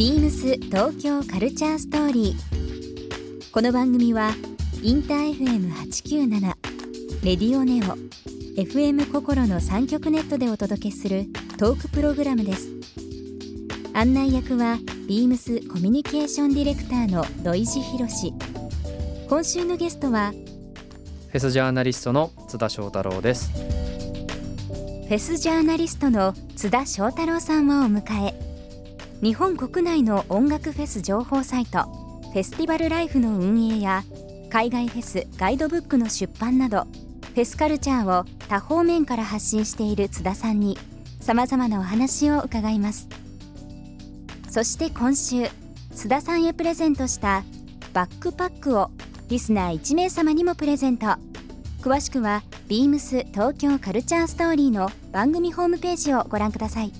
ビームス東京カルチャーストーリー。この番組はインター FM897 レディオネオ FM 心の三極ネットでお届けするトークプログラムです。案内役はビームスコミュニケーションディレクターの土井博志。今週のゲストはフェスジャーナリストの津田翔太郎ですフェスジャーナリストの津田翔太郎さんをお迎え日本国内の音楽フェス情報サイトフェスティバルライフの運営や海外フェスガイドブックの出版などフェスカルチャーを多方面から発信している津田さんにさまざまなお話を伺います。そして今週津田さんへプレゼントしたバックパックをリスナー1名様にもプレゼント。詳しくは beams 東京カルチャーストーリーの番組ホームページをご覧ください。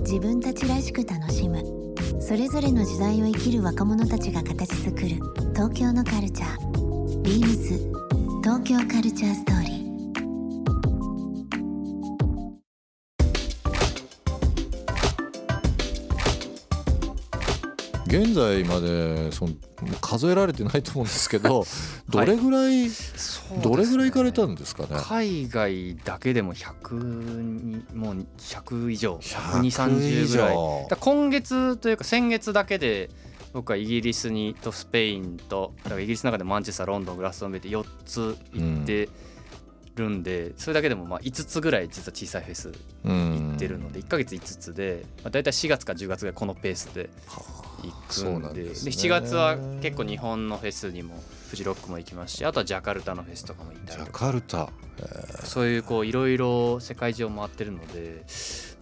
自分たちらしく楽しむ。それぞれの時代を生きる若者たちが形作る東京のカルチャー。ビームス東京カルチャーストーリー現在までその数えられてないと思うんですけど どれぐらい、どれぐらい行かれたんですかね？海外だけでも100にもう100以上。100 12030ぐらい。今月というか先月だけで僕はイギリスにとスペインとだからイギリスの中でマンチェスターロンドングラストンベイで4つ行ってるんで、それだけでもまあ5つぐらい実は小さいフェスうん行ってるので1ヶ月5つで、まあ、大体4月か10月ぐらいこのペースで行くんんでで7月は結構日本のフェスにもフジロックも行きますしあとはジャカルタのフェスとかも行ったジャりとか。カルタ。そういうこういろいろ世界中を回ってるので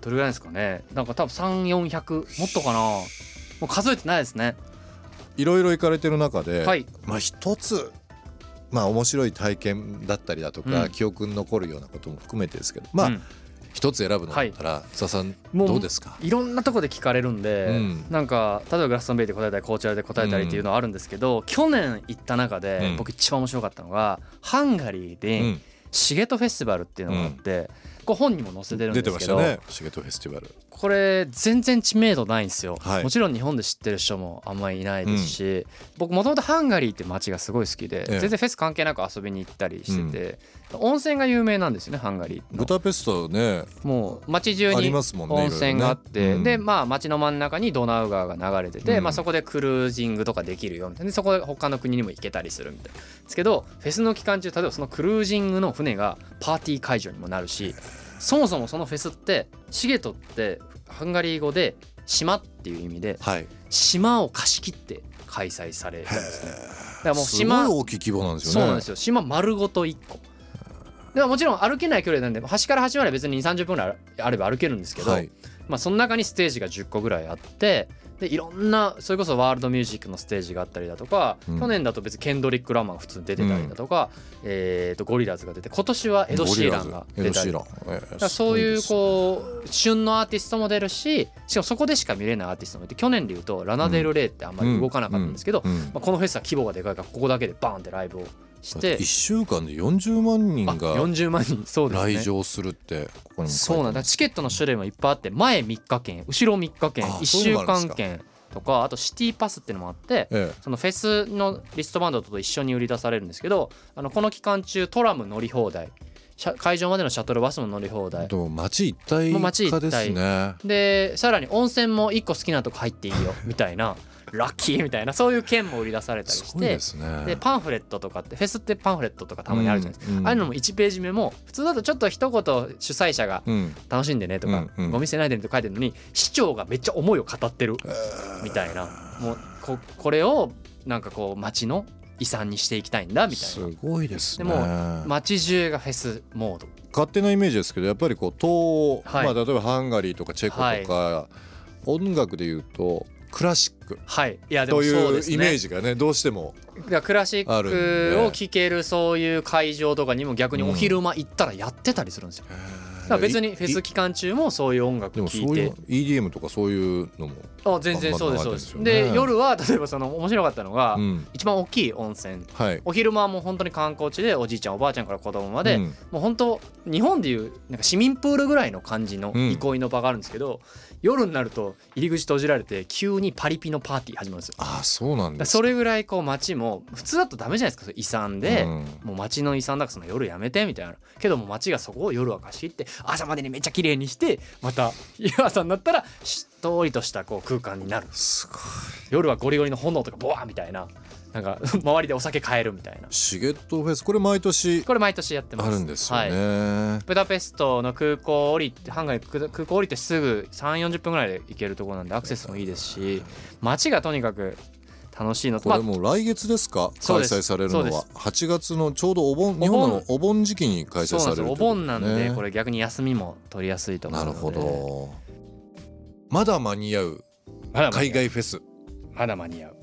どれぐらいですかね。なんか多分3400もっとかな。もう数えてないですね。いろいろ行かれてる中で、はい。まあ一つまあ面白い体験だったりだとか、うん。記憶に残るようなことも含めてですけどまあ、うん。一つ選ぶのだったら津田さんどうですか？いろんなとこで聞かれるんで、うん。なんか例えばグラストンベイで答えたりコーチャルで答えたりっていうのはあるんですけど、去年行った中でうん。僕一番面白かったのが、ハンガリーうでんシゲトフェスティバルっていうのがあって、これ本にも載せてるん出てですけど、ましたねシゲトフェスティバル。これ全然知名度ないんですよ、はい。もちろん日本で知ってる人もあんまりいないですし、僕もともとハンガリーって街がすごい好きで、ええ。全然フェス関係なく遊びに行ったりしてて、温泉が有名なんですよねハンガリーの。ブタペストねもう街中にますもんね温泉があって、でまあ街の真ん中にドナウ川が流れてて、うん。まあ、そこでクルージングとかできるよみたいな。でそこで他の国にも行けたりするみたいな。ですけどフェスの期間中例えばそのクルージングの船がパーティー会場にもなるしそもそもそのフェスってシゲトってハンガリー語で島っていう意味ではい。島を貸し切って開催されるんですね。だからもうすごい島大きい規模なんですよね。そうなんですよ。島丸ごと1個でももちろん歩けない距離なんで端から端まで別に2 3 0分ぐらいあれば歩けるんですけど、はい。まあ、その中にステージが10個ぐらいあってでいろんなそれこそワールドミュージックのステージがあったりだとか、うん。去年だと別にケンドリック・ラマーが普通に出てたりだとか、えー、とゴリラズが出て今年はエド・シーランが出たり。そういうすこう旬のアーティストも出るししかもそこでしか見れないアーティストもいて去年でいうとラナデル・レイってあんまり動かなかったんですけど、うん。まあ、このフェスは規模がでかいからここだけでバーンってライブをして。1週間で40万人あが40万人。そうですね。来場するってここにそうなんだ。チケットの種類もいっぱいあって前3日券後ろ3日券あ1週間券とかあとシティパスっていうのもあってえそのフェスのリストバンドと一緒に売り出されるんですけどあのこの期間中トラム乗り放題。会場までのシャトルバスも乗り放題。街一体化ですね。でさらに温泉も1個好きなとこ入っていいよみたいなラッキーみたいなそういう券も売り出されたりしてでパンフレットとかってフェスってパンフレットとかたまにあるじゃないですか、ああいうのも1ページ目も普通だとちょっと一言主催者がうん。楽しんでねとか、ゴミ捨てないでねと書いてるのに市長がめっちゃ思いを語ってるみたいな。もうここれをなんかこう街の遺産にしていきたいんだみたいすなごいですね。でも街中がフェスモード。勝手なイメージですけどやっぱりこう東欧、はい。まあ、例えばハンガリーとかチェコとか、音楽でいうとクラシック。はい。いやでもとそうですね。いうイメージがねどうしてもいやクラシックでを聴けるそういう会場とかにも逆にお昼間行ったらやってたりするんですよ、だから別にフェス期間中もそういう音楽でも聴いて。そういう EDM とかそういうのもあ全然そうですそうです。でね。夜は 例えばその面白かったのが、うん。一番大きい温泉。はい。お昼間はもう本当に観光地でおじいちゃんおばあちゃんから子供まで、うん。もう本当日本でいうなんか市民プールぐらいの感じのうん。憩いの場があるんですけど、夜になると入り口閉じられて急にパリピのパーティー始まるんですよ。ああそうなんですそれぐらいこう街も普通だとダメじゃないですか遺産で、うん。もう街の遺産だからその夜やめてみたいな。けども街がそこを夜は貸し切って朝までにめっちゃ綺麗にしてまた朝になったらとりとしたこう空間になる。すごい。夜はゴリゴリの炎とかボワーみたいな。なんか 周りでお酒買えるみたいな。シゲットフェスこれ毎年これ毎年やってます。あるんですよはい。ね、ブダペストの空港降りてハンガリー空空港降りてすぐ3 4 0分ぐらいで行けるところなんでアクセスもいいですし街がとにかく楽しいのとこれもう来月ですか？開そうです。催されるのは。8月のちょうどお盆盆。日本のお盆時期に開催されるそうなんです。よお盆なんでねこれ逆に休みも取りやすいと思うので。なるほどまだ間に合う海外フェス。まだ間に合う。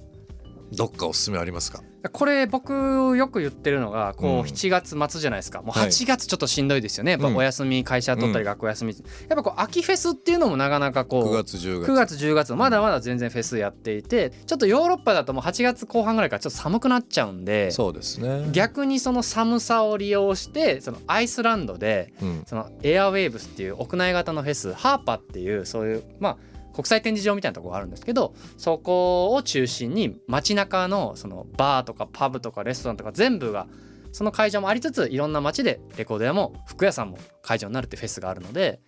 どっかおすすめありますか？これ僕よく言ってるのがこううん。7月末じゃないですか。もうはい。8月ちょっとしんどいですよね。やっぱうん。お休み会社取ったり学校休み。やっぱこう秋フェスっていうのもなかなかこ9う月10月。9月10月。まだまだ全然フェスやっていてちょっとヨーロッパだともう8月後半ぐらいからちょっと寒くなっちゃうんでそうですね。逆にその寒さを利用してそのアイスランドでうん。そのエアウェーブスっていう屋内型のフェスハーパっていうそういうまあ国際展示場みたいなところがあるんですけどそこを中心に街中のそのバーとかパブとかレストランとか全部がその会場もありつついろんな街でレコード屋も服屋さんも会場になるってフェスがあるので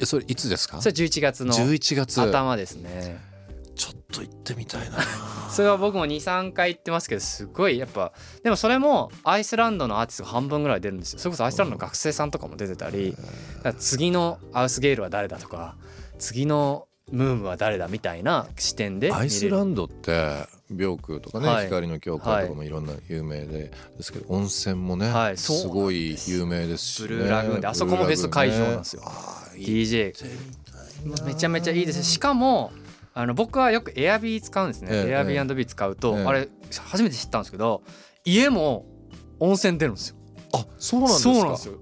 えそれいつですか？それ11月の11月。頭ですね。ちょっと行ってみたいな。それは僕も23回行ってますけどすごいやっぱでもそれもアイスランドのアーティストが半分ぐらい出るんですよ。それこそアイスランドの学生さんとかも出てたり次のアウスゲールは誰だとか次のムームは誰だみたいな視点でアイスランドって病空とかね、はい。光の教会とかもいろんな有名で、ですけど温泉もね、はいす。ごい有名ですし、ね、ブルーラグーンであそこもフェス会場なんですよ。あーいい。DJ めちゃめちゃいいですしかもあの僕はよくエアビー使うんですね、ええエアビービー使うと、ええ。あれ初めて知ったんですけど家も温泉出るんですよ。あそうなんですか？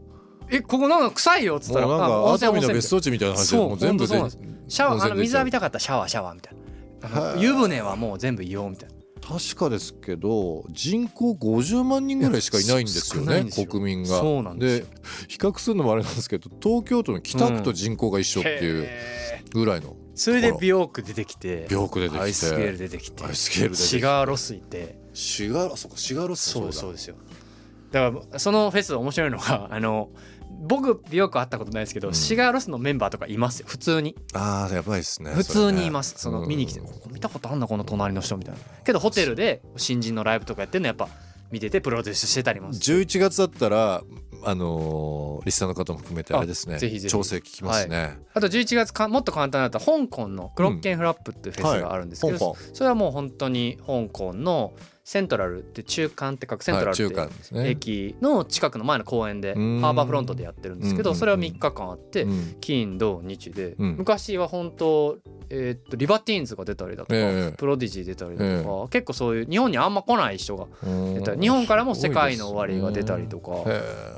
えここなんか臭いよっつったらなんあ温泉の別荘地みたいな話でもう全部で本当そうシャワーあの水浴びたかったらシャワーシャワーみたいな。湯船はもう全部硫黄みたいな。確かですけど人口50万人ぐらいしかいないんですよね国民が。そうなんで比較するのもあれなんですけど東京都の北区と人口が一緒っていうぐらいのそれで美容区出てきて病区出てきて。アイスゲール出てきてアイスゲール出てきて。シガーロスいて。シガーそうかシガーロスそうだ。そうですよ。だからそのフェス面白いのがあの僕美容区会ったことないですけど、うん。シガーロスのメンバーとかいますよ。普通に。ああやばいですね普通にいます。そ,、その見に来て、ここ見たことあんなこの隣の人みたいな。けどホテルで新人のライブとかやってるのやっぱ見ててプロデュースしてたりもす。る11月だったらあのーリスナーの方も含めてあれですね。あぜひぜひ。調整聞きますね、あと11月かもっと簡単だったら香港のクロッケンフラップっていうフェスがあるんですけど、香港それはもう本当に香港のセントラルって中間って書くセントラルはい、って中間ですね。駅の近くの前の公園でハん。ーバーフロントでやってるんですけうんどそれは3日間あってうん。金土日で。うん。昔は本当えーっとリバティーンズが出たりだとかええ。プロディジー出たりだとか結構そういう日本にあんま来ない人がうん出たり日本からも世界の終わりが出たりとか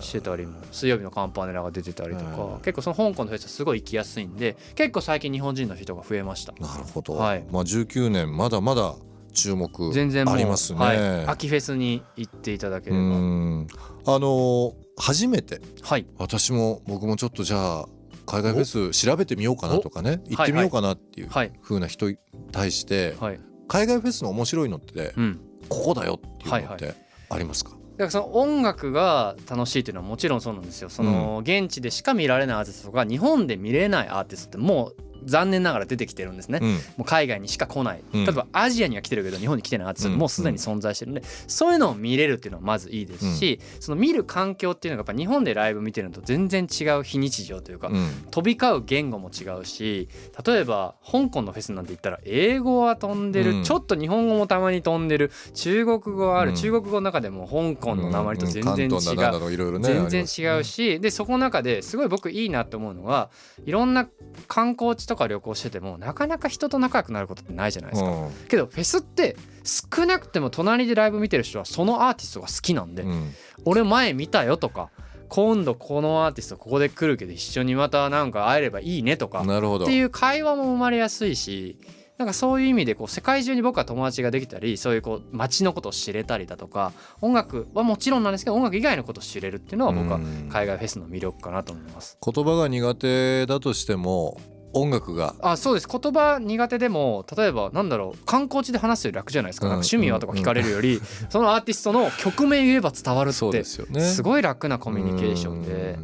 してたりも水曜日のカンパネラが出てたりとかうん結構その香港のフェスはすごい行きやすいんで結構最近日本人の人が増えました。なるほど、はい。まあ19年まだまだ注目全然ありますね、はい、秋フェスに行っていただけうれば。ん。あのー初めてはい。私も僕もちょっとじゃあ海外フェス調べてみようかなとかね行ってみようかなっていうはい風な人に対してはい。海外フェスの面白いのってうん。ここだよっていうのっはいてありますか、だからその音楽が楽しいっていうのはもちろんそうなんですよ。その現地でしか見られないアーティストが日本で見れないアーティストってもう残念ながら出てきてるんですね、うん。もう海外にしか来ない、うん。例えばアジアには来てるけど日本に来てないアーティストもうすでに存在してるんで、そういうのを見れるっていうのはまずいいですし、その見る環境っていうのがやっぱ日本でライブ見てるのと全然違う非日常というか、うん。飛び交う言語も違うし例えば香港のフェスなんて言ったら英語は飛んでる、うん。ちょっと日本語もたまに飛んでる。中国語ある、うん。中国語の中でも香港の訛りと全然違う、全然違うし、でそこの中ですごい僕いいなと思うのはいろんな観光地ととか旅行しててもなかなか人と仲良くなることってないじゃないですか、うん。けどフェスって少なくても隣でライブ見てる人はそのアーティストが好きなんで、うん。俺前見たよとか今度このアーティストここで来るけど一緒にまたなんか会えればいいねとかなるほど。っていう会話も生まれやすいしなんかそういう意味でこう世界中に僕は友達ができたりそういうこう街のことを知れたりだとか音楽はもちろんなんですけど音楽以外のことを知れるっていうのは僕はうん。海外フェスの魅力かなと思います。言葉が苦手だとしても音楽が。あそうです。言葉苦手でも例えばなんだろう観光地で話すより楽じゃないですか,、うんなんか趣味はとか聞かれるより、そのアーティストの曲名言えば伝わるってそうですよね。すごい楽なコミュニケーションで。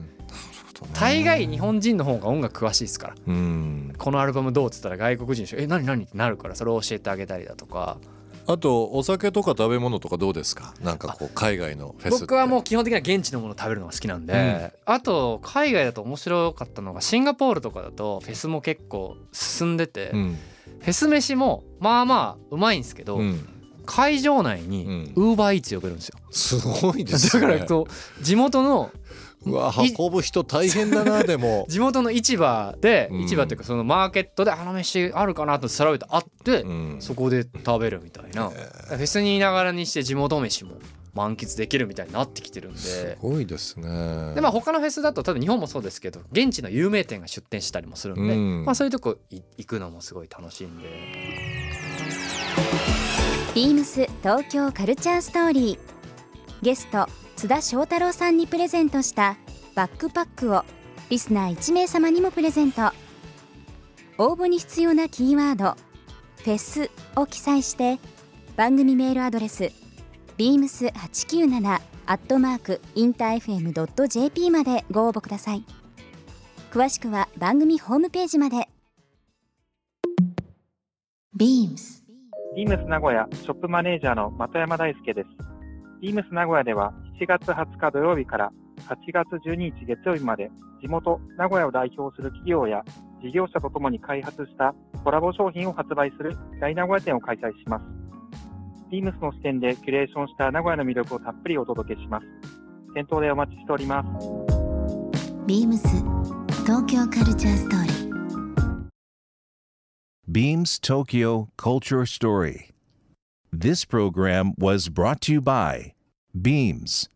大概日本人の方が音楽詳しいですから。うん。このアルバムどうっつったら外国人の人「え何何?」ってなるからそれを教えてあげたりだとかあとお酒とか食べ物とかどうですか？なんかこう海外のフェス僕はもう基本的には現地のものを食べるのが好きなんで、あと海外だと面白かったのがシンガポールとかだとフェスも結構進んでて、うん。フェス飯もまあまあうまいんですけど、うん。会場内にうん。ウーバーイーツ呼べるんですよ、すごいですね。だからこう地元のうわい運ぶ人大変だなでも。地元の市場で、うん。市場っていうかそのマーケットであの飯あるかなと調べてあって、うん。そこで食べるみたいな、フェスにいながらにして地元飯も満喫できるみたいになってきてるんすで。ごいですね。でまあ他のフェスだと多分日本もそうですけど現地の有名店が出店したりもするんで、うん。まあ、そういうとこい行くのもすごい楽しいんで。ビームス東京カルチャーストーリー。ゲスト津田翔太郎さんにプレゼントしたバックパックをリスナー1名様にもプレゼント。応募に必要なキーワード「フェス」を記載して番組メールアドレス beams897 アットマークインター FM.jp までご応募ください。詳しくは番組ホームページまで。BEAMS ビームス名古屋ショップマネージャーの的山大輔です。ビームス名古屋では7月20日土曜日から8月12日月曜日まで地元名古屋を代表する企業や事業者とともに開発したコラボ商品を発売する大名古屋店を開催します。ビームスの視点でキュレーションした名古屋の魅力をたっぷりお届けします。店頭でお待ちしております。BEAMS 東京カルチャーストーリー Beams Tokyo Culture Story. This program was brought to you by Beams.